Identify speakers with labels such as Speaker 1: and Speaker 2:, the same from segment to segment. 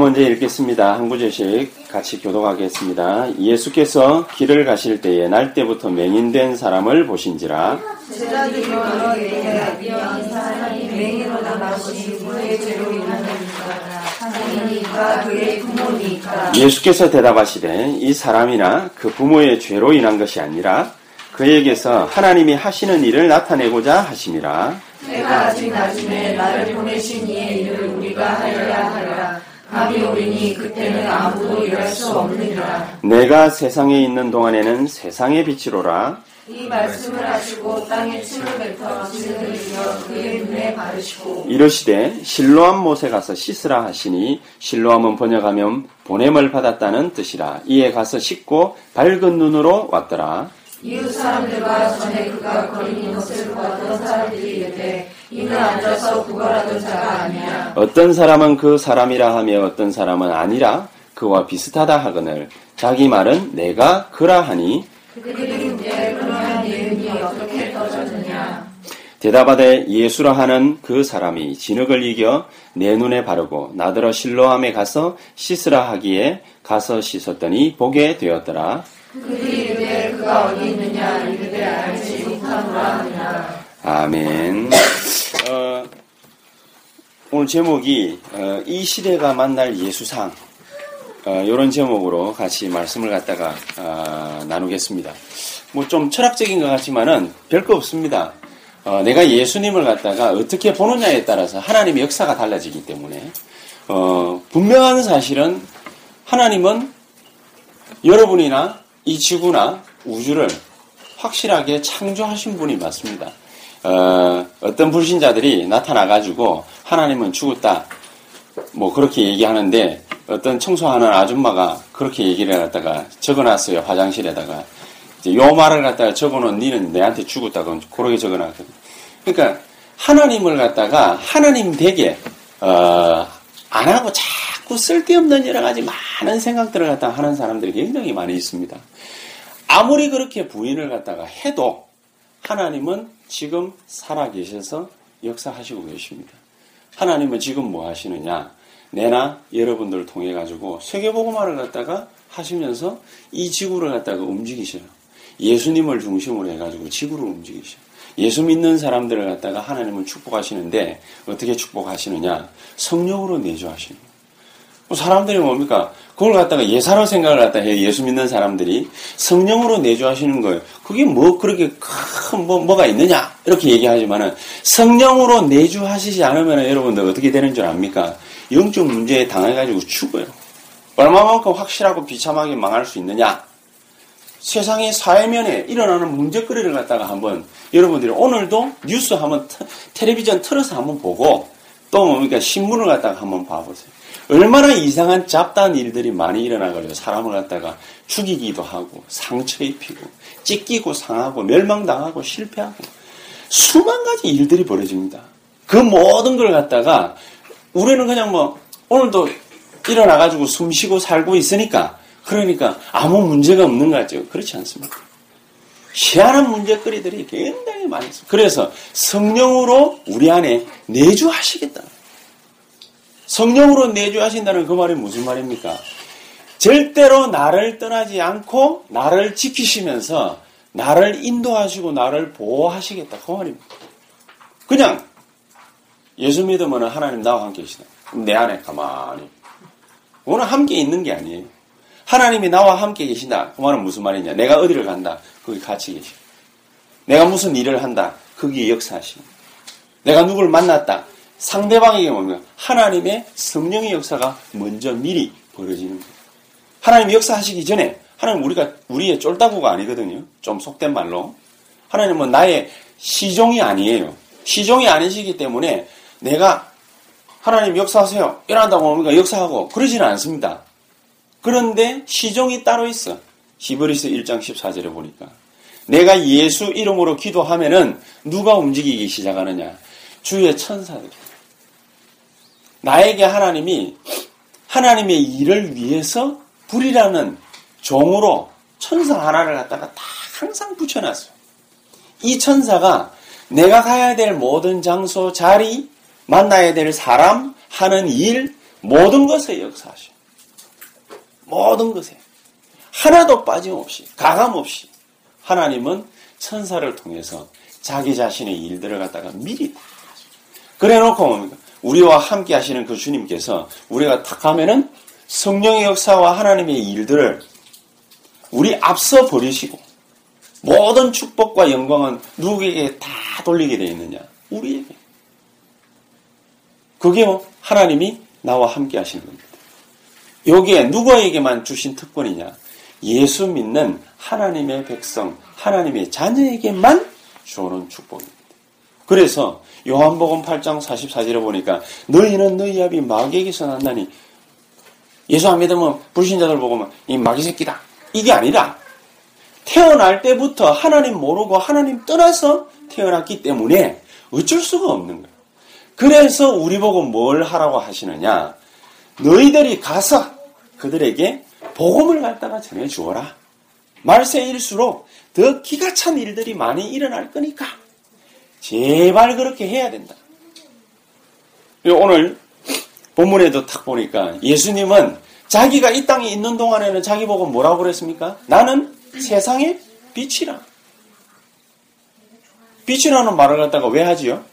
Speaker 1: 먼저 읽겠습니다. 한 구절씩 같이 교독하겠습니다. 예수께서 길을 가실 때에 날 때부터 맹인된 사람을 보신지라.
Speaker 2: 제자들이 여러 이르되 이 사람이 맹인으로 나가시니 무의 죄로 인하니까 하나님이니까 그의 부모니까.
Speaker 1: 예수께서 대답하시되 이 사람이나 그 부모의 죄로 인한 것이 아니라 그에게서 하나님이 하시는 일을 나타내고자 하심이라.
Speaker 2: 내가 아직 나중에 나를 보내신 이의 일을 우리가 하여야 하리라 감히 오리니 그때는 아무도 일할 수 없느니라.
Speaker 1: 내가 세상에 있는 동안에는 세상의 빛이로라.
Speaker 2: 이 말씀을 하시고 땅에 침을 뱉어 이어 그의 눈에 바르시고
Speaker 1: 이르시되 실로암 못에 가서 씻으라 하시니 실로암은 번역하면 보냄을 받았다는 뜻이라. 이에 가서 씻고 밝은 눈으로 왔더라
Speaker 2: 이웃 사람들과 전에 그가 거리는 것을 보았던 사람들이 이르되 이는 앉아서 구걸하던 자가 아니야
Speaker 1: 어떤 사람은 그 사람이라 하며 어떤 사람은 아니라 그와 비슷하다 하거늘. 자기 말은 내가 그라 하니
Speaker 2: 그들이 묻되 그러한 예언이 어떻게 떠졌느냐?
Speaker 1: 대답하되 예수라 하는 그 사람이 진흙을 이겨 내 눈에 바르고 나더러 실로함에 가서 씻으라 하기에 가서 씻었더니 보게 되었더라
Speaker 2: 그들이 이르되 그가 어디 있느냐 이르되 알지 못하노라 하니라
Speaker 1: 아멘. 어, 오늘 제목이 어, 이 시대가 만날 예수상 어, 이런 제목으로 같이 말씀을 갖다가 어, 나누겠습니다. 뭐 좀 철학적인 것 같지만은 별거 없습니다. 어, 내가 예수님을 갖다가 어떻게 보느냐에 따라서 하나님의 역사가 달라지기 때문에 어, 분명한 사실은 하나님은 여러분이나 이 지구나 우주를 확실하게 창조하신 분이 맞습니다. 어, 어떤 불신자들이 나타나가지고 하나님은 죽었다. 뭐 그렇게 얘기하는데 어떤 청소하는 아줌마가 그렇게 얘기를 갖다가 적어놨어요. 화장실에다가. 이제 요 말을 갖다가 적어놓은 니는 내한테 죽었다고 그렇게 적어놨거든요. 그러니까 하나님을 갖다가 하나님 되게 어, 안 하고 자꾸 쓸데없는 여러 가지 많은 생각들을 갖다가 하는 사람들이 굉장히 많이 있습니다. 아무리 그렇게 부인을 갖다가 해도 하나님은 지금 살아계셔서 역사하시고 계십니다. 하나님은 지금 뭐 하시느냐? 내나 여러분들을 통해 가지고 세계복음화를 갖다가 하시면서 이 지구를 갖다가 움직이셔요. 예수님을 중심으로 해가지고 지구를 움직이셔요. 예수 믿는 사람들을 갖다가 하나님은 축복하시는데 어떻게 축복하시느냐? 성령으로 내주하시는. 뭐 사람들이 뭡니까? 그걸 갖다가 예사로 생각을 갖다 해요. 예수 믿는 사람들이 성령으로 내주하시는 거예요. 그게 뭐 그렇게 큰 뭐, 뭐가 있느냐? 이렇게 얘기하지만은 성령으로 내주하시지 않으면 여러분들 어떻게 되는 줄 압니까? 영적 문제에 당해가지고 죽어요. 얼마만큼 확실하고 비참하게 망할 수 있느냐? 세상의 사회면에 일어나는 문제거리를 갖다가 한번 여러분들이 오늘도 뉴스 한번 트- 텔레비전 틀어서 한번 보고 또 뭡니까 신문을 갖다가 한번 봐보세요. 얼마나 이상한 잡다한 일들이 많이 일어나가지고 사람을 갖다가 죽이기도 하고 상처 입히고 찢기고 상하고 멸망당하고 실패하고 수만 가지 일들이 벌어집니다. 그 모든 걸 갖다가 우리는 그냥 뭐 오늘도 일어나가지고 숨 쉬고 살고 있으니까 그러니까 아무 문제가 없는 것 같죠. 그렇지 않습니다. 희한한 문제거리들이 굉장히 많이 있습니다. 그래서 성령으로 우리 안에 내주하시겠다. 성령으로 내주하신다는 그 말이 무슨 말입니까? 절대로 나를 떠나지 않고 나를 지키시면서 나를 인도하시고 나를 보호하시겠다. 그 말입니다. 그냥 예수 믿으면 하나님 나와 함께 계시다. 내 안에 가만히. 오늘 함께 있는 게 아니에요. 하나님이 나와 함께 계신다. 그 말은 무슨 말이냐? 내가 어디를 간다. 거기 같이 계시. 내가 무슨 일을 한다. 거기에 역사하시고. 내가 누구를 만났다. 상대방에게 뭡니까? 하나님의 성령의 역사가 먼저 미리 벌어지는 거예요. 하나님이 역사하시기 전에 하나님 우리가 우리의 쫄다구가 아니거든요. 좀 속된 말로. 하나님은 나의 시종이 아니에요. 시종이 아니시기 때문에 내가 하나님 역사하세요. 일어난다고 하니까 역사하고 그러지는 않습니다. 그런데 시종이 따로 있어. 히브리스 1장 14절에 보니까. 내가 예수 이름으로 기도하면은 누가 움직이기 시작하느냐? 주의 천사들. 나에게 하나님이 하나님의 일을 위해서 불이라는 종으로 천사 하나를 갖다가 다 항상 붙여놨어요. 이 천사가 내가 가야 될 모든 장소, 자리, 만나야 될 사람, 하는 일, 모든 것에 역사하셔. 모든 것에. 하나도 빠짐없이, 가감없이 하나님은 천사를 통해서 자기 자신의 일들을 갖다가 미리 그래 놓고 뭡니까? 우리와 함께 하시는 그 주님께서 우리가 탁 하면은 성령의 역사와 하나님의 일들을 우리 앞서 버리시고 모든 축복과 영광은 누구에게 다 돌리게 되어 있느냐? 우리에게. 그게 뭐 하나님이 나와 함께 하시는 겁니다. 여기에 누구에게만 주신 특권이냐? 예수 믿는 하나님의 백성, 하나님의 자녀에게만 주어놓은 축복입니다. 그래서 요한복음 8장 44절에 보니까 너희는 너희 아비 마귀에게서 난다니 예수 안 믿으면 불신자들 보고 이 마귀 새끼다. 이게 아니라 태어날 때부터 하나님 모르고 하나님 떠나서 태어났기 때문에 어쩔 수가 없는 거예요. 그래서 우리 보고 뭘 하라고 하시느냐? 너희들이 가서 그들에게 복음을 갖다가 전해 주어라. 말세일수록 더 기가 찬 일들이 많이 일어날 거니까 제발 그렇게 해야 된다. 오늘 본문에도 탁 보니까 예수님은 자기가 이 땅에 있는 동안에는 자기 보고 뭐라고 그랬습니까? 나는 세상의 빛이라. 빛이라는 말을 갖다가 왜 하지요?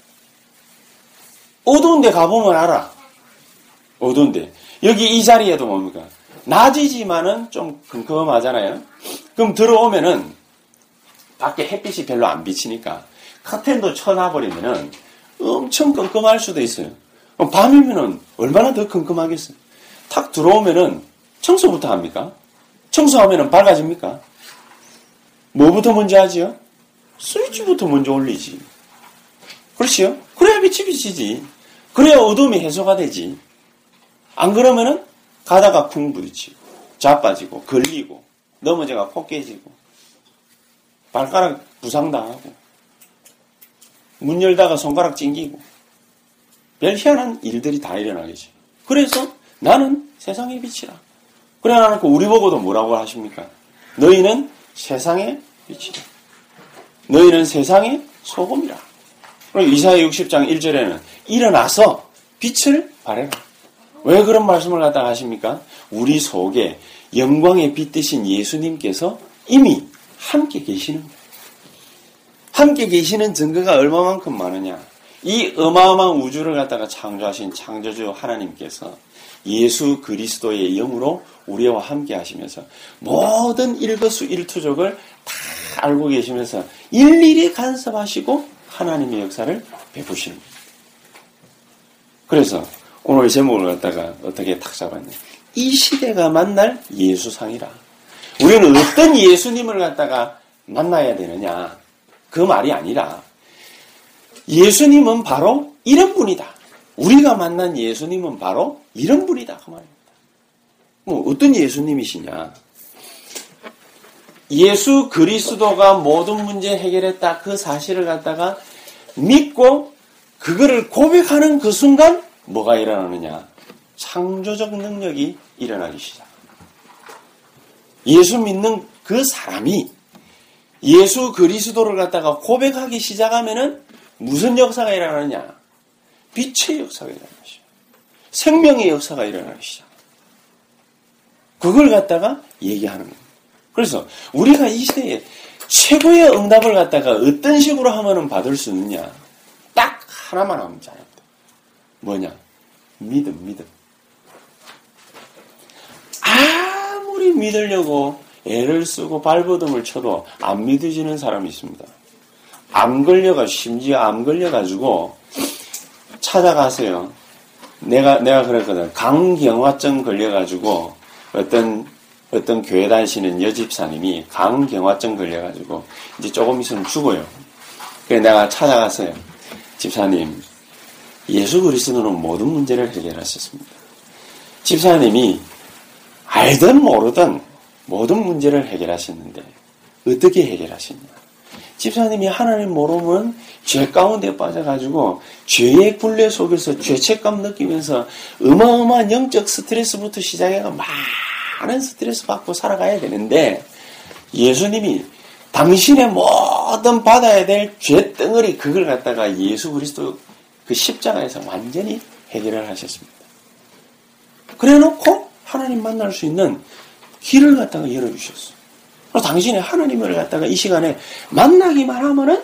Speaker 1: 어두운 데 가보면 알아. 어두운 데. 여기 이 자리에도 뭡니까? 낮이지만은 좀 컴컴하잖아요. 그럼 들어오면은 밖에 햇빛이 별로 안 비치니까 커튼도 쳐놔버리면은 엄청 컴컴할 수도 있어요. 밤이면은 얼마나 더 컴컴하겠어요. 탁 들어오면은 청소부터 합니까? 청소하면은 밝아집니까? 뭐부터 먼저 하지요? 스위치부터 먼저 올리지. 그렇지요? 그래야 빛이 비치지. 그래야 어둠이 해소가 되지. 안 그러면은 가다가 쿵 부딪히고, 자빠지고, 걸리고, 넘어져가 코 깨지고, 발가락 부상당하고, 문 열다가 손가락 찡기고, 별 희한한 일들이 다 일어나겠지. 그래서 나는 세상의 빛이라. 그래 놔놓고 우리 보고도 뭐라고 하십니까? 너희는 세상의 빛이다. 너희는 세상의 소금이라. 그리고 이사야 60장 1절에는 일어나서 빛을 발해라. 왜 그런 말씀을 갖다 하십니까? 우리 속에 영광의 빛 대신 예수님께서 이미 함께 계시는 거예요. 함께 계시는 증거가 얼마만큼 많으냐? 이 어마어마한 우주를 갖다가 창조하신 창조주 하나님께서 예수 그리스도의 영으로 우리와 함께 하시면서 모든 일거수 일투족을 다 알고 계시면서 일일이 간섭하시고 하나님의 역사를 베푸시는. 그래서 오늘 제목을 갖다가 어떻게 탁 잡았냐. 이 시대가 만날 예수상이라. 우리는 어떤 예수님을 갖다가 만나야 되느냐. 그 말이 아니라 예수님은 바로 이런 분이다. 우리가 만난 예수님은 바로 이런 분이다. 그 말입니다. 뭐 어떤 예수님이시냐? 예수 그리스도가 모든 문제 해결했다. 그 사실을 갖다가 믿고 그거를 고백하는 그 순간 뭐가 일어나느냐? 창조적 능력이 일어나기 시작. 예수 믿는 그 사람이 예수 그리스도를 갖다가 고백하기 시작하면은 무슨 역사가 일어나느냐? 빛의 역사가 일어나기 시작. 생명의 역사가 일어나기 시작. 그걸 갖다가 얘기하는 겁니다. 그래서 우리가 이 시대에 최고의 응답을 갖다가 어떤 식으로 하면 받을 수 있느냐? 딱 하나만 하면 잘합니다. 뭐냐? 믿음, 믿음. 아무리 믿으려고 애를 쓰고 발버둥을 쳐도 안 믿어지는 사람이 있습니다. 암 걸려가 심지어 암 걸려가지고 찾아가세요. 내가 내가 그랬거든. 강경화증 걸려가지고 어떤 어떤 교회 다니시는 여집사님이 강경화증 걸려가지고 이제 조금 있으면 죽어요. 그래 내가 찾아갔어요. 집사님, 예수 그리스도는 모든 문제를 해결하셨습니다. 집사님이 알든 모르든 모든 문제를 해결하셨는데 어떻게 해결하셨냐? 집사님이 하나님 모르면 죄 가운데 빠져가지고 죄의 굴레 속에서 죄책감 느끼면서 어마어마한 영적 스트레스부터 시작해가 많은 스트레스 받고 살아가야 되는데 예수님이 당신의 모든 받아야 될 죄 덩어리 그걸 갖다가 예수 그리스도 그 십자가에서 완전히 해결을 하셨습니다. 그래 놓고 하나님 만날 수 있는 길을 갖다가 열어주셨어. 당신의 하나님을 갖다가 이 시간에 만나기만 하면은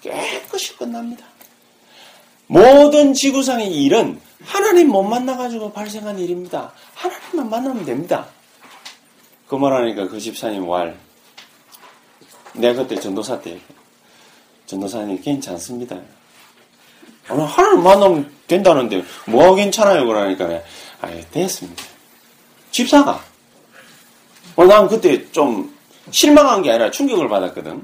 Speaker 1: 깨끗이 끝납니다. 모든 지구상의 일은 하나님 못 만나가지고 발생한 일입니다. 하나님만 만나면 됩니다. 그 말하니까 그 집사님 왈. 내가 그때 전도사 때, 전도사님 괜찮습니다. 오늘 하나님 만나면 된다는데, 뭐가 괜찮아요? 그러니까, 아 됐습니다. 집사가. 어, 난 그때 좀 실망한 게 아니라 충격을 받았거든.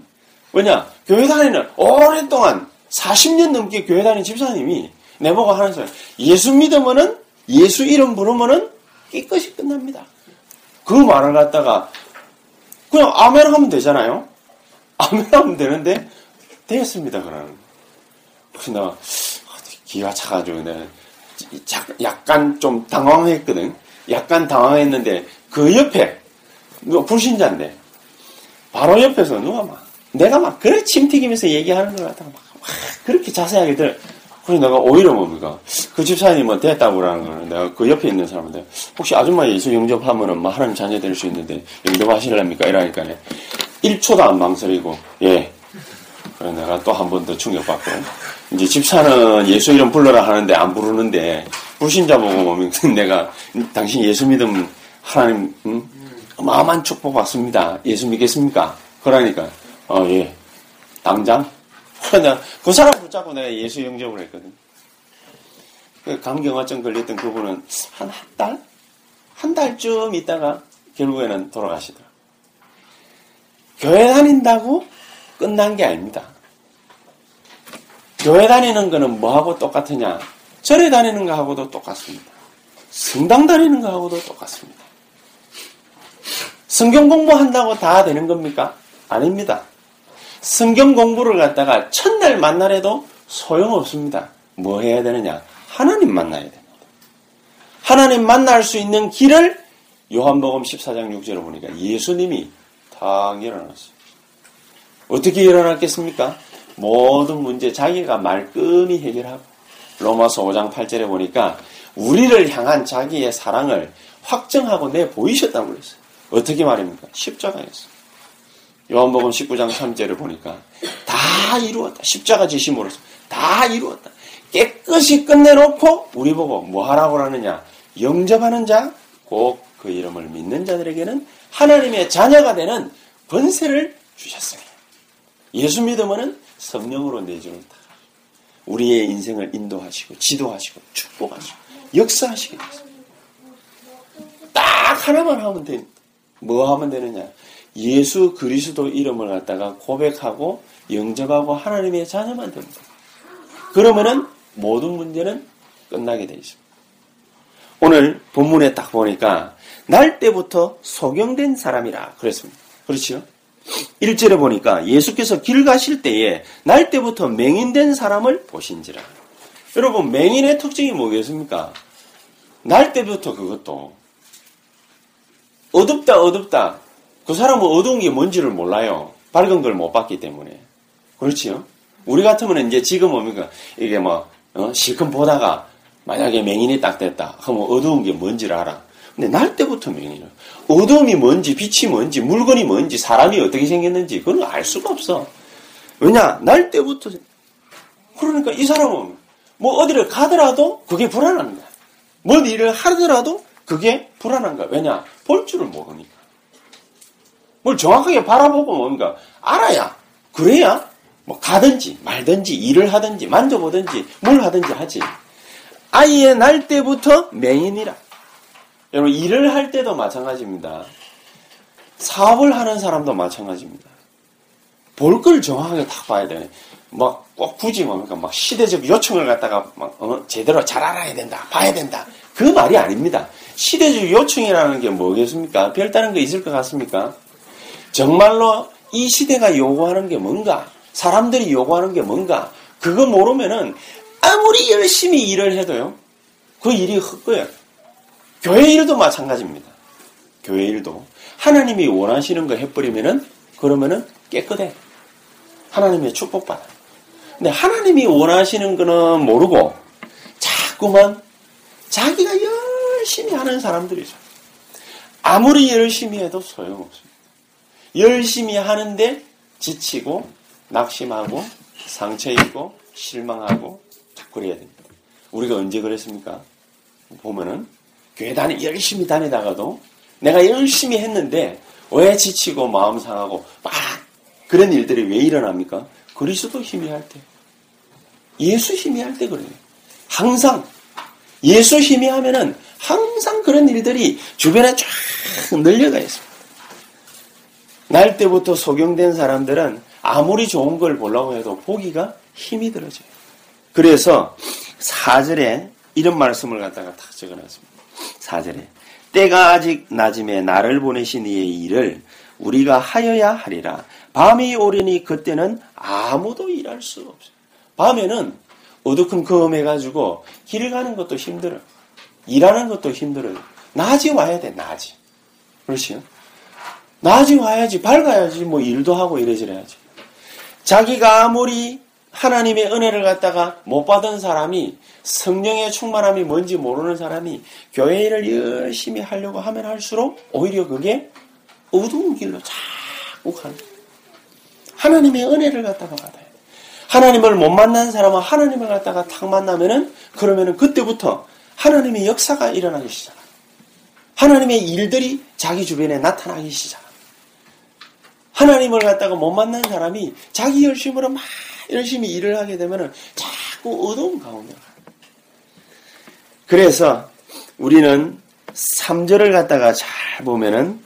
Speaker 1: 왜냐? 교회 다니는 오랫동안 40년 넘게 교회 다니는 집사님이 내보고 하는 소리. 예수 믿으면은, 예수 이름 부르면은 깨끗이 끝납니다. 그 말을 갖다가 그냥 아멘 하면 되잖아요. 아멘 하면 되는데, 되었습니다. 그러는. 그래서 내가 기가 차가지고 내가 약간 좀 당황했거든. 약간 당황했는데 그 옆에 누가 불신자인데 바로 옆에서 누가 막 내가 막 그래 침 튀기면서 얘기하는 걸 갖다가 막, 막 그렇게 자세하게 들. 그래서 내가 오히려 뭡니까 그 집사님은 됐다고 그러는 거는 내가 그 옆에 있는 사람한테 혹시 아줌마 예수 영접하면은 막 하나님 자녀 될 수 있는데 영접하실랍니까 이러니까 1초도 안 망설이고 예. 그래 내가 또 한 번 더 충격받고 이제 집사는 예수 이름 불러라 하는데 안 부르는데 불신자 보고 보면 내가 당신 예수 믿음 하나님 응? 어마어마한 축복 받습니다. 예수 믿겠습니까? 그러니까 어 예. 당장 그냥 그 사람 붙잡고 내가 예수 영접을 했거든. 그 감경화증 걸렸던 그분은 한 한 달? 한 달쯤 있다가 결국에는 돌아가시더라. 교회 다닌다고 끝난 게 아닙니다. 교회 다니는 거는 뭐하고 똑같으냐? 절에 다니는 거하고도 똑같습니다. 성당 다니는 거하고도 똑같습니다. 성경 공부한다고 다 되는 겁니까? 아닙니다. 성경 공부를 갖다가 첫날 만나래도 소용없습니다. 뭐 해야 되느냐? 하나님 만나야 됩니다. 하나님 만날 수 있는 길을 요한복음 14장 6절을 보니까 예수님이 탁 일어났어요. 어떻게 일어났겠습니까? 모든 문제 자기가 말끔히 해결하고 로마서 5장 8절에 보니까 우리를 향한 자기의 사랑을 확정하고 내 보이셨다고 그랬어요. 어떻게 말입니까? 십자가였어. 요한복음 19장 3절을 보니까 다 이루었다. 십자가 지심으로써 다 이루었다. 깨끗이 끝내놓고 우리 보고 뭐 하라고 하느냐? 영접하는 자, 꼭 그 이름을 믿는 자들에게는 하나님의 자녀가 되는 권세를 주셨어요. 예수 믿으면 성령으로 내주는 다. 우리의 인생을 인도하시고 지도하시고 축복하시고 역사하시게 됐습니다. 딱 하나만 하면 돼. 뭐 하면 되느냐? 예수 그리스도 이름을 갖다가 고백하고 영접하고 하나님의 자녀만 됩니다. 그러면은 모든 문제는 끝나게 있습니다. 오늘 본문에 딱 보니까 날 때부터 소경된 사람이라 그랬습니다. 그렇죠? 1절에 보니까 예수께서 길 가실 때에 날 때부터 맹인된 사람을 보신지라. 여러분 맹인의 특징이 뭐겠습니까? 날 때부터 그것도 어둡다 어둡다 그 사람은 어두운 게 뭔지를 몰라요. 밝은 걸 못 봤기 때문에. 그렇지요? 우리 같으면 이제 지금 뭡니까? 이게 뭐, 어? 실컷 보다가 만약에 맹인이 딱 됐다. 그러면 어두운 게 뭔지를 알아. 근데 날 때부터 맹인은 어두움이 뭔지, 빛이 뭔지, 물건이 뭔지, 사람이 어떻게 생겼는지, 그건 알 수가 없어. 왜냐? 날 때부터. 그러니까 이 사람은 뭐 어디를 가더라도 그게 불안합니다. 뭔 일을 하더라도 그게 불안한 거야. 왜냐? 볼 줄을 모르니까. 뭘 정확하게 바라보고 뭡니까? 알아야. 그래야 뭐 가든지 말든지 일을 하든지 만져보든지 뭘 하든지 하지. 아이의 날 때부터 맹인이라. 여러분 일을 할 때도 마찬가지입니다. 사업을 하는 사람도 마찬가지입니다. 볼 걸 정확하게 딱 봐야 되네. 막 꼭 굳이 뭡니까? 막 시대적 요청을 갖다가 막 어? 제대로 잘 알아야 된다, 봐야 된다. 그 말이 아닙니다. 시대적 요청이라는 게 뭐겠습니까? 별다른 거 있을 것 같습니까? 정말로 이 시대가 요구하는 게 뭔가, 사람들이 요구하는 게 뭔가, 그거 모르면은 아무리 열심히 일을 해도요, 그 일이 헛거예요. 교회 일도 마찬가지입니다. 교회 일도. 하나님이 원하시는 거 해버리면은, 그러면은 깨끗해. 하나님의 축복받아. 근데 하나님이 원하시는 거는 모르고, 자꾸만 자기가 열 심히 하는 사람들이죠. 아무리 열심히 해도 소용없습니다. 열심히 하는데 지치고, 낙심하고, 상처 입고, 실망하고, 자꾸 그래야 됩니다. 우리가 언제 그랬습니까? 보면은, 교회 다니, 열심히 다니다가도, 내가 열심히 했는데, 왜 지치고, 마음 상하고, 막, 그런 일들이 왜 일어납니까? 그리스도 힘이 할 때. 예수 힘이 할때 그래요. 항상 예수 힘이 하면은 항상 그런 일들이 주변에 쫙 늘려가 있습니다. 날 때부터 소경된 사람들은 아무리 좋은 걸 보려고 해도 보기가 힘이 들어져요. 그래서 4절에 이런 말씀을 갖다가 딱 적어놨습니다. 4절에 때가 아직 낮음에 나를 보내신 이의 일을 우리가 하여야 하리라. 밤이 오리니 그때는 아무도 일할 수 없어요. 밤에는 어두컴컴해가지고 길 가는 것도 힘들어. 일하는 것도 힘들어요. 낮이 와야 돼, 낮이. 그렇지요? 낮이 와야지, 밝아야지, 뭐 일도 하고 이래저래야지. 자기가 아무리 하나님의 은혜를 갖다가 못 받은 사람이 성령의 충만함이 뭔지 모르는 사람이 교회 일을 열심히 하려고 하면 할수록 오히려 그게 어두운 길로 자꾸 가는. 하나님의 은혜를 갖다가 받아요. 하나님을 못 만난 사람은 하나님을 갖다가 탁 만나면은 그러면은 그때부터 하나님의 역사가 일어나기 시작합니다. 하나님의 일들이 자기 주변에 나타나기 시작합니다. 하나님을 갖다가 못 만난 사람이 자기 열심으로 막 열심히 일을 하게 되면은 자꾸 어두운 가운데. 그래서 우리는 3절을 갖다가 잘 보면은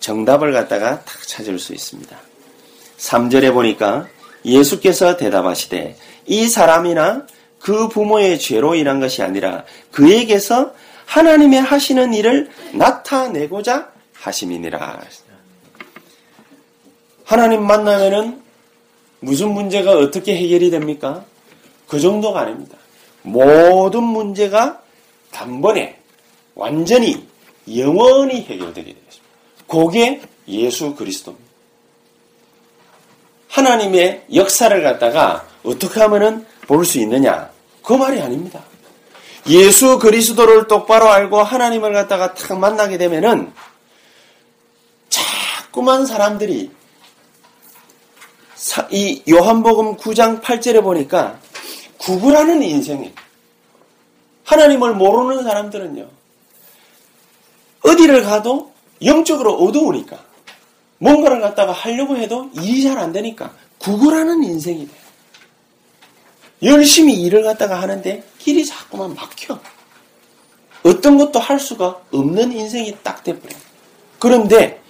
Speaker 1: 정답을 갖다가 딱 찾을 수 있습니다. 3절에 보니까 예수께서 대답하시되 이 사람이나 그 부모의 죄로 인한 것이 아니라 그에게서 하나님의 하시는 일을 나타내고자 하심이니라. 하나님 만나면은 무슨 문제가 어떻게 해결이 됩니까? 그 정도가 아닙니다. 모든 문제가 단번에 완전히 영원히 해결되게 되겠습니다. 그게 예수 그리스도입니다. 하나님의 역사를 갖다가 어떻게 하면은 볼 수 있느냐? 그 말이 아닙니다. 예수 그리스도를 똑바로 알고 하나님을 갖다가 탁 만나게 되면은 자꾸만 사람들이 이 요한복음 9장 8절에 보니까 구분하는 인생에 하나님을 모르는 사람들은요. 어디를 가도 영적으로 어두우니까 뭔가를 갖다가 하려고 해도 일이 잘 안 되니까 구걸하는 인생이 돼요. 열심히 일을 갖다가 하는데 길이 자꾸만 막혀. 어떤 것도 할 수가 없는 인생이 딱 돼버려요. 그런데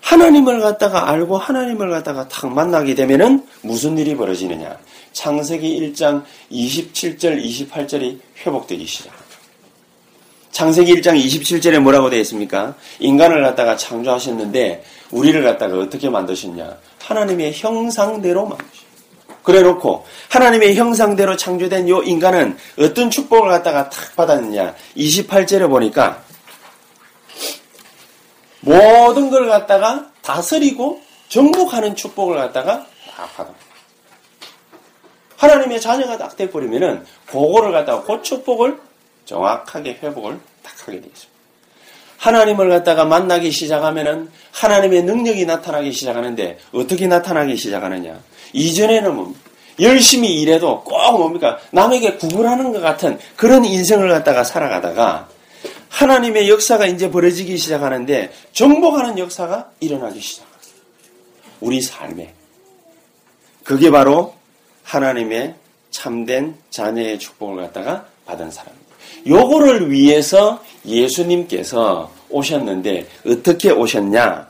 Speaker 1: 하나님을 갖다가 알고 하나님을 갖다가 탁 만나게 되면은 무슨 일이 벌어지느냐. 창세기 1장 27절, 28절이 회복되기 시작합니다. 창세기 1장 27절에 뭐라고 되어 있습니까? 인간을 갖다가 창조하셨는데 우리를 갖다가 어떻게 만드셨냐? 하나님의 형상대로 만드셨 그래 놓고 하나님의 형상대로 창조된 요 인간은 어떤 축복을 갖다가 탁 받았느냐? 28절에 보니까 모든 걸 갖다가 다스리고 정복하는 축복을 갖다가 딱 받아. 하나님의 자녀가 딱 돼버리면은 그거를 갖다가 그 축복을 정확하게 회복을 딱 하게 있습니다. 하나님을 갖다가 만나기 시작하면은 하나님의 능력이 나타나기 시작하는데 어떻게 나타나기 시작하느냐? 이전에는 뭡니까? 열심히 일해도 꼭 뭡니까? 남에게 구걸하는 것 같은 그런 인생을 갖다가 살아가다가 하나님의 역사가 이제 벌어지기 시작하는데 정복하는 역사가 일어나기 시작합니다. 우리 삶에. 그게 바로 하나님의 참된 자녀의 축복을 갖다가 받은 사람입니다. 요거를 위해서 예수님께서 오셨는데 어떻게 오셨냐?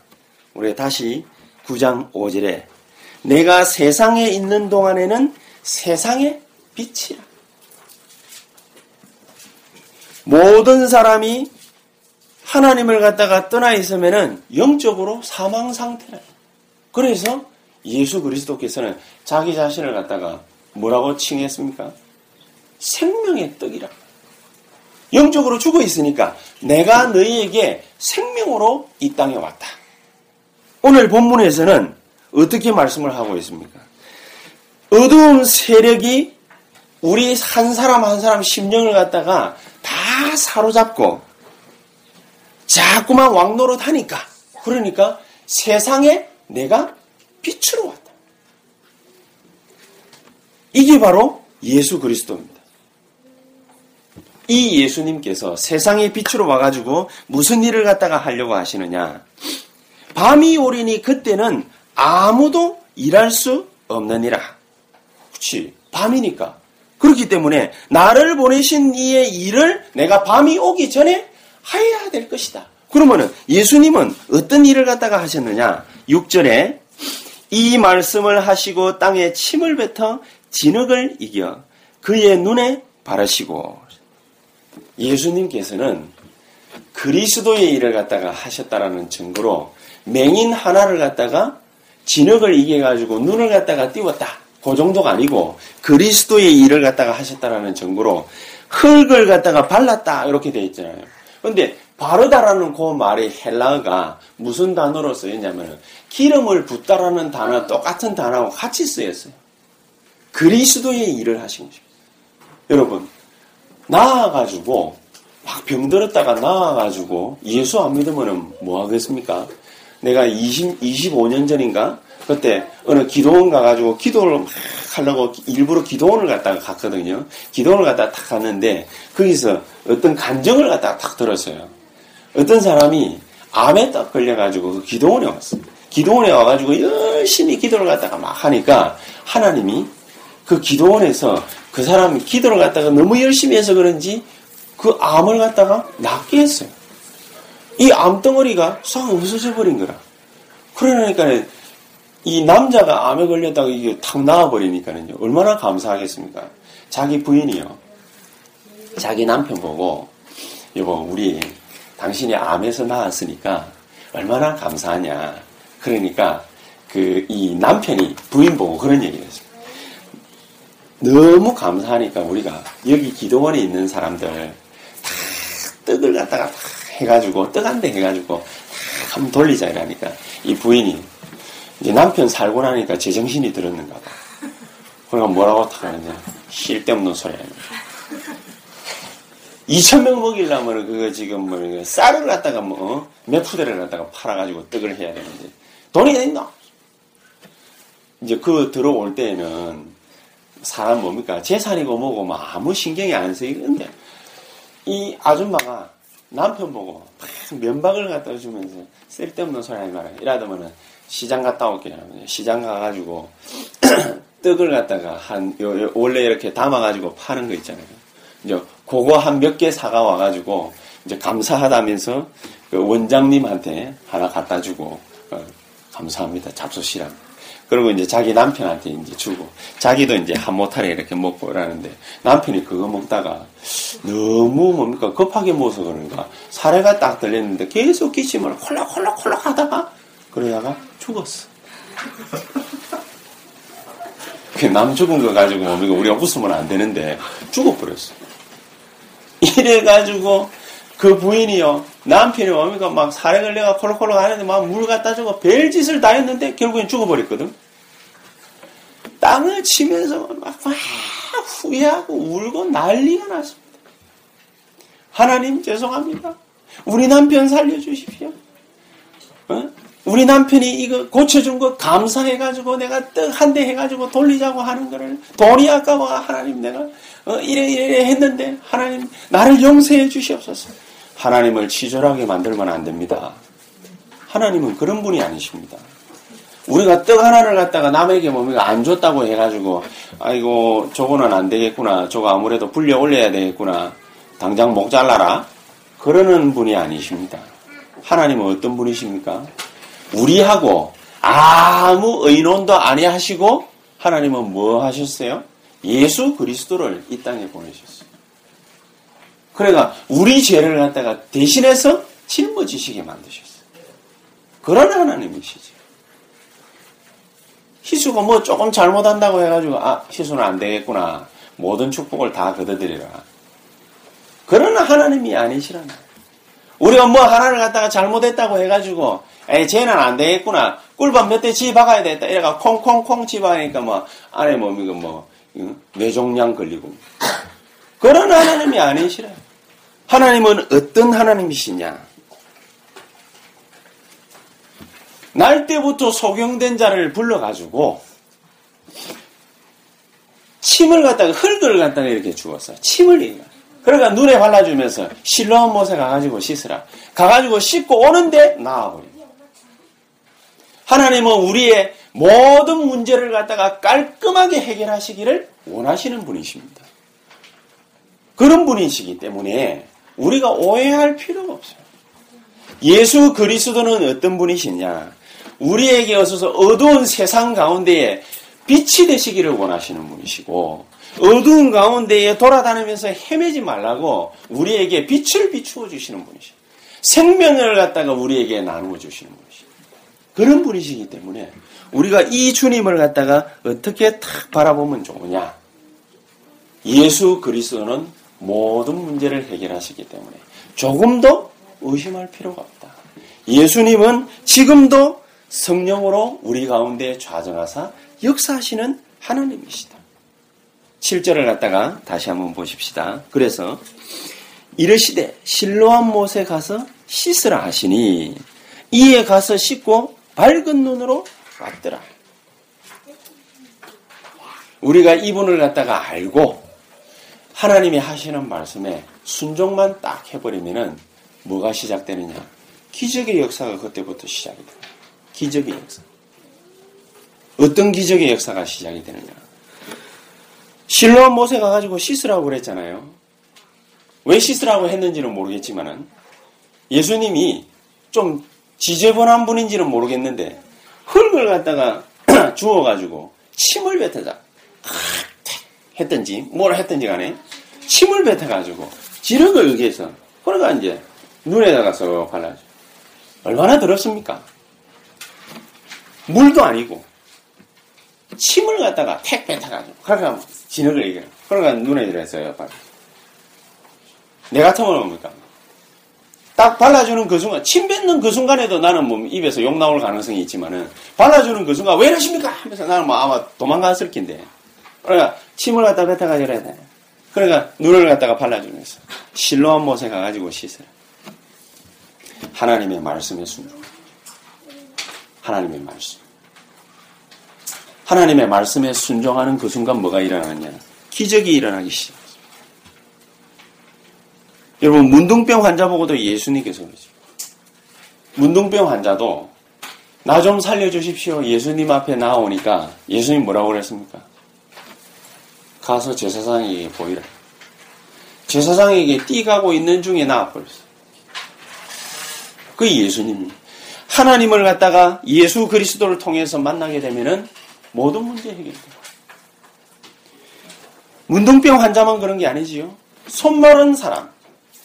Speaker 1: 우리 다시 9장 5절에 내가 세상에 있는 동안에는 세상의 빛이라. 모든 사람이 하나님을 갖다가 떠나 있으면은 영적으로 사망 상태라. 그래서 예수 그리스도께서는 자기 자신을 갖다가 뭐라고 칭했습니까? 생명의 떡이라. 영적으로 죽어 있으니까 내가 너희에게 생명으로 이 땅에 왔다. 오늘 본문에서는 어떻게 말씀을 하고 있습니까? 어두운 세력이 우리 한 사람 한 사람 심령을 갖다가 다 사로잡고 자꾸만 왕노릇 하니까 그러니까 세상에 내가 빛으로 왔다. 이게 바로 예수 그리스도입니다. 이 예수님께서 세상의 빛으로 와가지고 무슨 일을 갖다가 하려고 하시느냐. 밤이 오리니 그때는 아무도 일할 수 없느니라. 그치. 밤이니까. 그렇기 때문에 나를 보내신 이의 일을 내가 밤이 오기 전에 해야 될 것이다. 그러면은 예수님은 어떤 일을 갖다가 하셨느냐? 6절에 이 말씀을 하시고 땅에 침을 뱉어 진흙을 이겨 그의 눈에 바르시고 예수님께서는 그리스도의 일을 갖다가 하셨다라는 증거로 맹인 하나를 갖다가 진흙을 이겨가지고 눈을 갖다가 띄웠다. 그 정도가 아니고 그리스도의 일을 갖다가 하셨다라는 증거로 흙을 갖다가 발랐다 이렇게 되어 있잖아요. 근데 바르다라는 그 말의 헬라어가 무슨 단어로 쓰였냐면 기름을 붓다라는 단어 똑같은 단어하고 같이 쓰였어요. 그리스도의 일을 하신 것입니다. 여러분 나아가지고 막 병들었다가 나아가지고 예수 안 믿으면 뭐 하겠습니까? 내가 20, 25년 전인가 그때 어느 기도원 가가지고 기도를 막 하려고 일부러 기도원을 갔다가 갔거든요. 기도원을 갔다가 탁 갔는데 거기서 어떤 간정을 갖다가 탁 들었어요. 어떤 사람이 암에 딱 걸려가지고 그 기도원에 왔어요. 기도원에 와가지고 열심히 기도를 갖다가 막 하니까 하나님이 그 기도원에서 그 사람이 기도를 갖다가 너무 열심히 해서 그런지 그 암을 갖다가 낫게 했어요. 이 암덩어리가 싹 없어져 버린 거라. 그러니까 이 남자가 암에 걸렸다가 이게 탁 나와버리니까는요. 얼마나 감사하겠습니까? 자기 부인이요. 자기 남편 보고, 여보, 우리 당신이 암에서 나았으니까 얼마나 감사하냐. 그러니까 그 이 남편이 부인 보고 그런 얘기를 했습니다. 너무 감사하니까 우리가 여기 기도원에 있는 사람들 다 떡을 갖다가 다 해가지고 떡 한 대 해가지고 한번 돌리자 이러니까 이 부인이 이제 남편 살고 나니까 제정신이 들었는가 봐. 그러니까 뭐라고 타하느냐. 쓸데없는 소리 하는 2천명 먹이려면 그거 지금 뭐 쌀을 갖다가 뭐 몇 푸대를 갖다가 팔아가지고 떡을 해야 되는데 돈이 있나? 이제 그 들어올 때에는 사람 뭡니까? 재산이고 뭐고 뭐 아무 신경이 안 쓰이는데 이 아줌마가 남편 보고 면박을 갖다 주면서 쓸데없는 소리 하지 마라. 이러다면은 시장 갔다 올게요. 시장 가가지고 떡을 갖다가 한 요, 요, 원래 이렇게 담아가지고 파는 거 있잖아요. 이제 그거 한 몇 개 사가 와가지고 이제 감사하다면서 그 원장님한테 하나 갖다 주고 어, 감사합니다. 잡수시라고. 그리고 이제 자기 남편한테 이제 주고 자기도 이제 한 모탈에 이렇게 먹고 그러는데 남편이 그거 먹다가 너무 뭡니까 급하게 먹어서 그런가 사례가 딱 들렸는데 계속 기침을 콜락콜락콜락 하다가 그러다가 죽었어. 남 죽은 거 가지고 뭡니까 우리가 웃으면 안 되는데 죽어버렸어. 이래가지고 그 부인이요 남편이 뭡니까 막 사례 걸려가 콜록콜록 하는데 막 물 갖다 주고 별짓을 다 했는데 결국엔 죽어버렸거든. 땅을 치면서 막, 막 후회하고 울고 난리가 났습니다. 하나님 죄송합니다. 우리 남편 살려주십시오. 어? 우리 남편이 이거 고쳐준 거 감사해가지고 내가 떡한 대 해가지고 돌리자고 하는 거를 돈이 아까워 하나님 내가 어, 이래 이래 했는데 하나님 나를 용서해 주시옵소서. 하나님을 치졸하게 만들면 안 됩니다. 하나님은 그런 분이 아니십니다. 우리가 떡 하나를 갖다가 남에게 뭡니까 안 줬다고 해가지고 아이고 저거는 안 되겠구나 저거 아무래도 불려 올려야 되겠구나 당장 목 잘라라 그러는 분이 아니십니다. 하나님은 어떤 분이십니까? 우리하고 아무 의논도 아니하시고 하나님은 뭐 하셨어요? 예수 그리스도를 이 땅에 보내셨어요. 그러니까 우리 죄를 갖다가 대신해서 짊어지시게 만드셨어요. 그런 하나님이시죠. 희수가 뭐 조금 잘못한다고 해가지고 아 희수는 안 되겠구나. 모든 축복을 다 걷어들이라. 그런 하나님이 아니시라는 우리가 뭐 하나를 갖다가 잘못했다고 해가지고 에 쟤는 안 되겠구나. 꿀밤 몇대지 박아야 되겠다. 이래가 콩콩콩 지 박으니까 뭐 안에 뭐 이거 뭐 뇌종양 걸리고 그런 하나님이 아니시라. 하나님은 어떤 하나님이시냐? 날 때부터 소경된 자를 불러가지고 침을 갖다가 흙을 갖다가 이렇게 주었어. 침을 얘기해. 그러니까 눈에 발라주면서 실로한 못에 가가지고 씻으라. 가가지고 씻고 오는데 나와버려. 하나님은 우리의 모든 문제를 갖다가 깔끔하게 해결하시기를 원하시는 분이십니다. 그런 분이시기 때문에 우리가 오해할 필요가 없어요. 예수 그리스도는 어떤 분이시냐? 우리에게 어서서 어두운 세상 가운데에 빛이 되시기를 원하시는 분이시고 어두운 가운데에 돌아다니면서 헤매지 말라고 우리에게 빛을 비추어 주시는 분이시고 생명을 갖다가 우리에게 나누어 주시는 분이시고 그런 분이시기 때문에 우리가 이 주님을 갖다가 어떻게 탁 바라보면 좋으냐 예수 그리스도는 모든 문제를 해결하시기 때문에 조금도 의심할 필요가 없다. 예수님은 지금도 성령으로 우리 가운데 좌정하사 역사하시는 하나님이시다. 7절을 갖다가 다시 한번 보십시다. 그래서 이르시되 실로한 못에 가서 씻으라 하시니 이에 가서 씻고 밝은 눈으로 왔더라. 우리가 이분을 갖다가 알고 하나님이 하시는 말씀에 순종만 딱 해버리면은 뭐가 시작되느냐? 기적의 역사가 그때부터 시작이 됩니다. 기적의 역사. 어떤 기적의 역사가 시작이 되느냐? 실로암 못에 가가지고 씻으라고 그랬잖아요. 왜 씻으라고 했는지는 모르겠지만은 예수님이 좀 지저분한 분인지는 모르겠는데 흙을 갖다가 주워가지고 침을 뱉어자 했던지 뭘 했던지 간에 침을 뱉어가지고 지력을 의기해서 그러니까 이제 눈에다가 서 발라줘. 얼마나 더럽습니까? 물도 아니고 침을 갖다가 팩 뱉어가지고 그러니까 진흙을 얘기해. 그러니까 눈에 들어있어요. 발라. 내 같으면 뭡니까? 딱 발라주는 그 순간, 침 뱉는 그 순간에도 나는 뭐 입에서 욕 나올 가능성이 있지만은, 발라주는 그 순간, 왜 이러십니까? 하면서 나는 뭐 아마 도망갔을 낀데. 그러니까, 침을 갖다 뱉어가지고 그래야 돼. 그러니까, 눈을 갖다가 발라주면서, 실로한 못에 가가지고 씻어요. 하나님의 말씀에 순종. 하나님의 말씀. 하나님의 말씀에 순종하는 그 순간 뭐가 일어나느냐? 기적이 일어나기 시작합니다. 여러분, 문둥병 환자 보고도 예수님께서 그러죠. 문둥병 환자도 나 좀 살려주십시오. 예수님 앞에 나오니까 예수님 뭐라고 그랬습니까? 가서 제사장에게 보이라. 제사장에게 뛰가고 있는 중에 나와버렸어. 그 예수님이 하나님을 갖다가 예수 그리스도를 통해서 만나게 되면은 모든 문제 해결돼요. 문둥병 환자만 그런 게 아니지요. 손 마른 사람,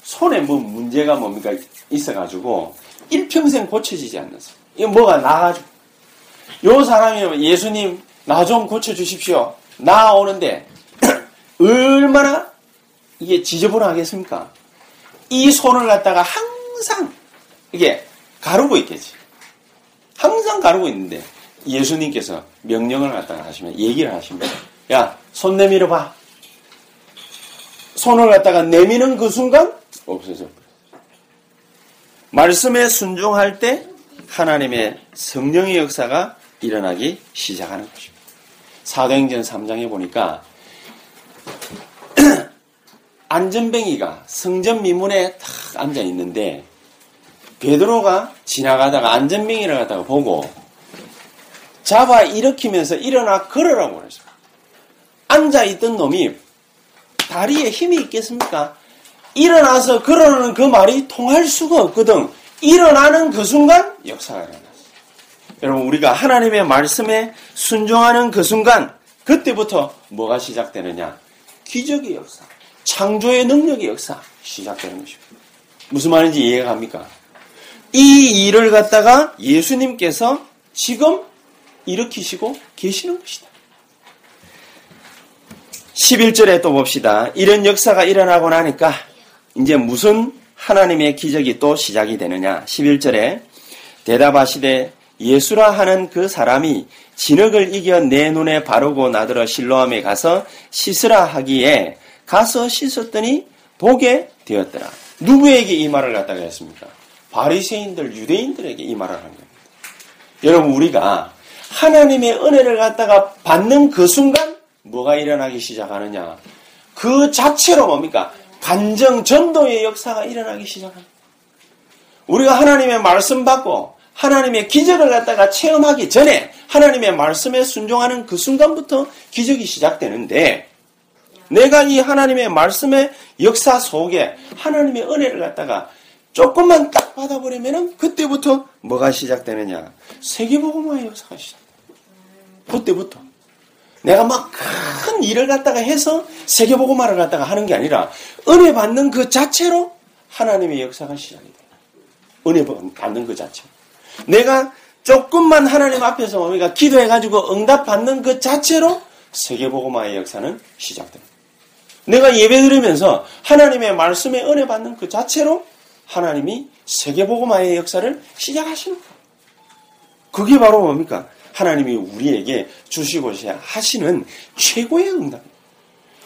Speaker 1: 손에 뭐 문제가 뭡니까 있어가지고 일평생 고쳐지지 않는 사람. 이거 뭐가 나가지고 요 사람이 예수님 나 좀 고쳐주십시오. 나 오는데 얼마나 이게 지저분하겠습니까? 이 손을 갖다가 항상 이게 가르고 있겠지. 항상 가르고 있는데 예수님께서 명령을 갖다가 하시면 얘기를 하시면 야, 손 내밀어 봐. 손을 갖다가 내미는 그 순간 없어져. 말씀에 순종할 때 하나님의 성령의 역사가 일어나기 시작하는 것입니다. 사도행전 3장에 보니까 안전뱅이가 성전 미문에 탁 앉아 있는데 베드로가 지나가다가 안전뱅이를 갖다가 보고 잡아 일으키면서 일어나 걸으라고 그랬습니다. 앉아 있던 놈이 다리에 힘이 있겠습니까? 일어나서 걸어오는 그 말이 통할 수가 없거든. 일어나는 그 순간 역사가 일어났어요. 여러분 우리가 하나님의 말씀에 순종하는 그 순간 그때부터 뭐가 시작되느냐? 기적의 역사, 창조의 능력의 역사 시작되는 것입니다. 무슨 말인지 이해가 갑니까? 이 일을 갖다가 예수님께서 지금 일으키시고 계시는 것이다. 11절에 또 봅시다. 이런 역사가 일어나고 나니까 이제 무슨 하나님의 기적이 또 시작이 되느냐. 11절에 대답하시되 예수라 하는 그 사람이 진흙을 이겨 내 눈에 바르고 나들어 실로함에 가서 씻으라 하기에 가서 씻었더니 보게 되었더라. 누구에게 이 말을 갖다가 했습니까? 바리새인들, 유대인들에게 이 말을 한 겁니다. 여러분 우리가 하나님의 은혜를 갖다가 받는 그 순간 뭐가 일어나기 시작하느냐? 그 자체로 뭡니까? 간정 전도의 역사가 일어나기 시작합니다. 우리가 하나님의 말씀 받고 하나님의 기적을 갖다가 체험하기 전에 하나님의 말씀에 순종하는 그 순간부터 기적이 시작되는데 내가 이 하나님의 말씀의 역사 속에 하나님의 은혜를 갖다가 조금만 딱 받아버리면은 그때부터 뭐가 시작되느냐? 세계복음화의 역사가 시작돼. 그때부터. 내가 막 큰 일을 갖다가 해서 세계복음화를 갖다가 하는 게 아니라 은혜 받는 그 자체로 하나님의 역사가 시작이 돼. 은혜 받는 그 자체로 내가 조금만 하나님 앞에서 우리가 기도해가지고 응답 받는 그 자체로 세계복음화의 역사는 시작됩니다. 내가 예배 드리면서 하나님의 말씀에 은혜 받는 그 자체로 하나님이 세계복음화의 역사를 시작하시는 거예요. 그게 바로 뭡니까? 하나님이 우리에게 주시고자 하시는 최고의 응답입니다.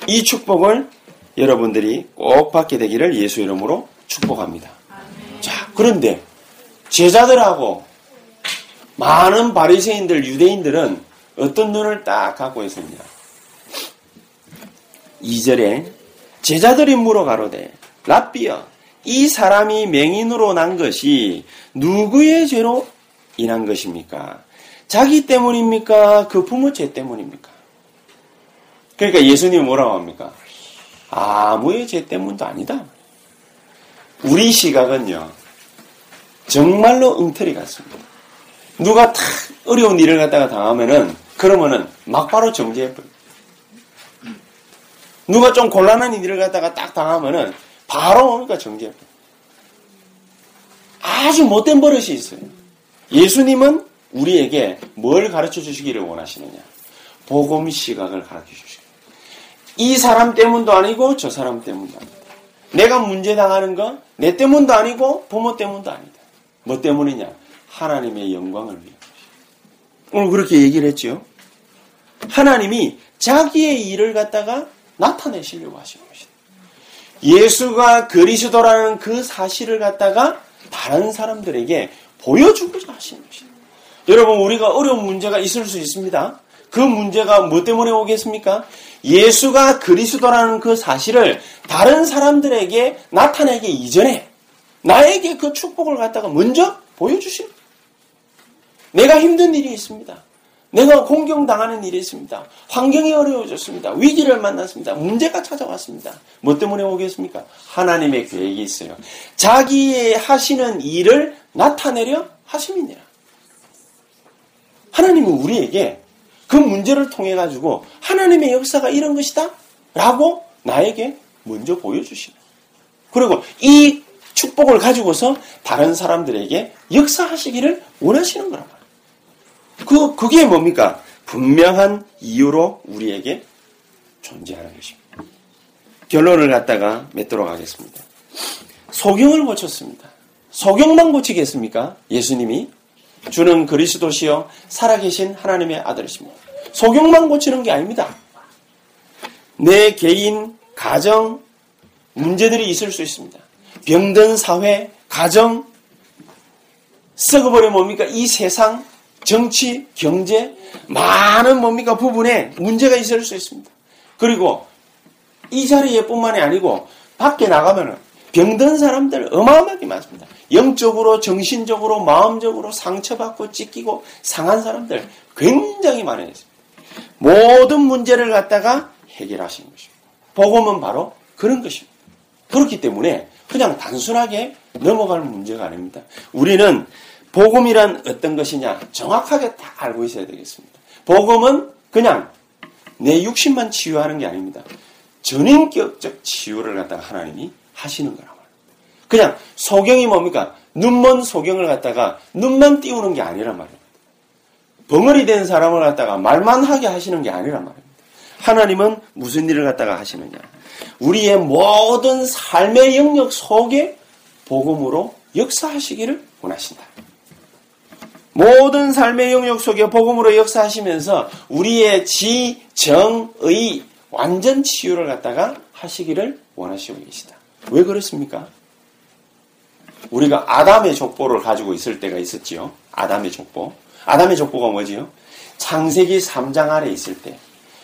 Speaker 1: 이 축복을 여러분들이 꼭 받게 되기를 예수 이름으로 축복합니다. 자, 그런데 제자들하고 많은 바리새인들, 유대인들은 어떤 눈을 딱 갖고 있습니다. 2절에 제자들이 물어 가로되 랍비여 이 사람이 맹인으로 난 것이 누구의 죄로 인한 것입니까? 자기 때문입니까? 그 부모 죄 때문입니까? 그러니까 예수님이 뭐라고 합니까? 아무의 죄 때문도 아니다. 우리 시각은요, 정말로 엉터리 같습니다. 누가 탁 어려운 일을 갖다가 당하면은, 그러면은 막바로 정지해버려. 누가 좀 곤란한 일을 갖다가 딱 당하면은, 바로 오니까 정지해버려. 아주 못된 버릇이 있어요. 예수님은 우리에게 뭘 가르쳐 주시기를 원하시느냐? 복음 시각을 가르쳐 주시고. 이 사람 때문도 아니고 저 사람 때문도 아니다. 내가 문제 당하는 건 내 때문도 아니고 부모 때문도 아니다. 뭐 때문이냐? 하나님의 영광을 위한 것이. 오늘 그렇게 얘기를 했죠. 하나님이 자기의 일을 갖다가 나타내시려고 하시는 것이다. 예수가 그리스도라는 그 사실을 갖다가 다른 사람들에게 보여주고자 하시는 것이다. 여러분 우리가 어려운 문제가 있을 수 있습니다. 그 문제가 뭐 때문에 오겠습니까? 예수가 그리스도라는 그 사실을 다른 사람들에게 나타내기 이전에 나에게 그 축복을 갖다가 먼저 보여주시는 내가 힘든 일이 있습니다. 내가 공경당하는 일이 있습니다. 환경이 어려워졌습니다. 위기를 만났습니다. 문제가 찾아왔습니다. 뭐 때문에 오겠습니까? 하나님의 계획이 있어요. 자기의 하시는 일을 나타내려 하심이니라. 하나님은 우리에게 그 문제를 통해 가지고 하나님의 역사가 이런 것이다 라고 나에게 먼저 보여주시는 그리고 이 축복을 가지고서 다른 사람들에게 역사하시기를 원하시는 거란 말이에요. 그, 그게 뭡니까? 분명한 이유로 우리에게 존재하는 것입니다. 결론을 갖다가 맺도록 하겠습니다. 소경을 고쳤습니다. 소경만 고치겠습니까? 예수님이 주는 그리스도시요 살아계신 하나님의 아들이십니다. 소경만 고치는 게 아닙니다. 내 개인, 가정, 문제들이 있을 수 있습니다. 병든 사회, 가정, 썩어버려 뭡니까? 이 세상, 정치, 경제, 많은 뭡니까? 부분에 문제가 있을 수 있습니다. 그리고 이 자리에 뿐만이 아니고 밖에 나가면은 병든 사람들 어마어마하게 많습니다. 영적으로, 정신적으로, 마음적으로 상처받고 찢기고 상한 사람들 굉장히 많아요. 모든 문제를 갖다가 해결하시는 것입니다. 복음은 바로 그런 것입니다. 그렇기 때문에 그냥 단순하게 넘어갈 문제가 아닙니다. 우리는 복음이란 어떤 것이냐 정확하게 다 알고 있어야 되겠습니다. 복음은 그냥 내 육신만 치유하는 게 아닙니다. 전인격적 치유를 갖다가 하나님이 하시는 거란 말이에요. 그냥 소경이 뭡니까? 눈먼 소경을 갖다가 눈만 띄우는 게 아니란 말이에요. 벙어리 된 사람을 갖다가 말만 하게 하시는 게 아니란 말입니다. 하나님은 무슨 일을 갖다가 하시느냐? 우리의 모든 삶의 영역 속에 복음으로 역사하시기를 원하신다. 모든 삶의 영역 속에 복음으로 역사하시면서 우리의 지, 정, 의 완전 치유를 갖다가 하시기를 원하시고 계시다. 왜 그렇습니까? 우리가 아담의 족보를 가지고 있을 때가 있었지요. 아담의 족보. 아담의 족보가 뭐지요? 창세기 3장 아래 있을 때.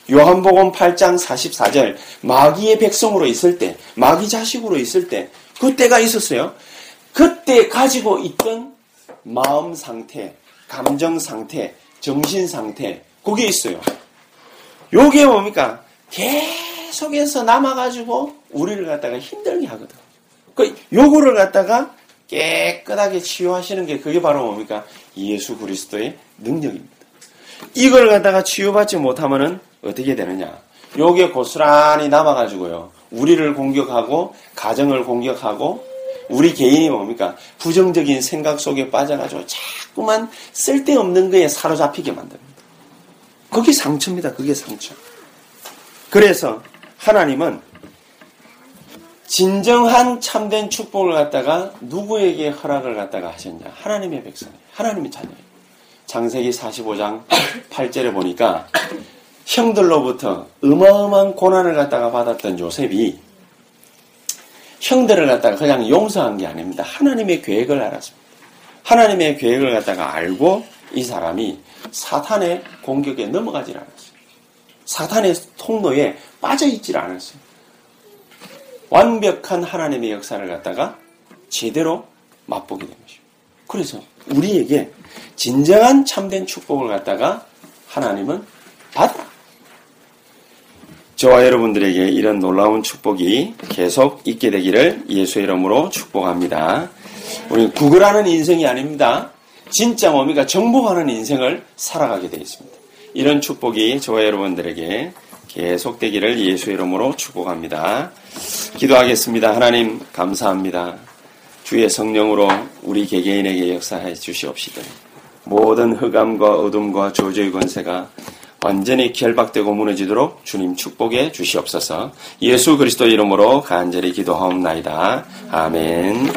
Speaker 1: 요한복음 8장 44절 마귀의 백성으로 있을 때, 마귀 자식으로 있을 때, 그때가 있었어요. 그때 가지고 있던 마음 상태, 감정 상태, 정신 상태, 그게 있어요. 요게 뭡니까? 계속해서 남아가지고 우리를 갖다가 힘들게 하거든. 그 요거를 갖다가 깨끗하게 치유하시는 게 그게 바로 뭡니까? 예수 그리스도의 능력입니다. 이걸 갖다가 치유받지 못하면은 어떻게 되느냐? 요게 고스란히 남아가지고요. 우리를 공격하고 가정을 공격하고 우리 개인이 뭡니까? 부정적인 생각 속에 빠져가지고 자꾸만 쓸데없는 거에 사로잡히게 만듭니다. 그게 상처입니다. 그게 상처. 그래서 하나님은 진정한 참된 축복을 갖다가 누구에게 허락을 갖다가 하셨냐? 하나님의 백성이 하나님의 자녀예요. 장세기 45장 8절에 보니까 형들로부터 어마어마한 고난을 갖다가 받았던 요셉이 형들을 갖다가 그냥 용서한 게 아닙니다. 하나님의 계획을 알았습니다. 하나님의 계획을 갖다가 알고 이 사람이 사탄의 공격에 넘어가질 않았어요. 사탄의 통로에 빠져있질 않았어요. 완벽한 하나님의 역사를 갖다가 제대로 맛보게 된 것이죠. 그래서 우리에게 진정한 참된 축복을 갖다가 하나님은 받아. 저와 여러분들에게 이런 놀라운 축복이 계속 있게 되기를 예수의 이름으로 축복합니다. 우리 구걸하는 인생이 아닙니다. 진짜 뭡니까? 정복하는 인생을 살아가게 되어 있습니다. 이런 축복이 저와 여러분들에게 계속되기를 예수의 이름으로 축복합니다. 기도하겠습니다. 하나님 감사합니다. 주의 성령으로 우리 개개인에게 역사해 주시옵시되 모든 흑암과 어둠과 조조의 권세가 완전히 결박되고 무너지도록 주님 축복해 주시옵소서. 예수 그리스도 이름으로 간절히 기도하옵나이다. 아멘.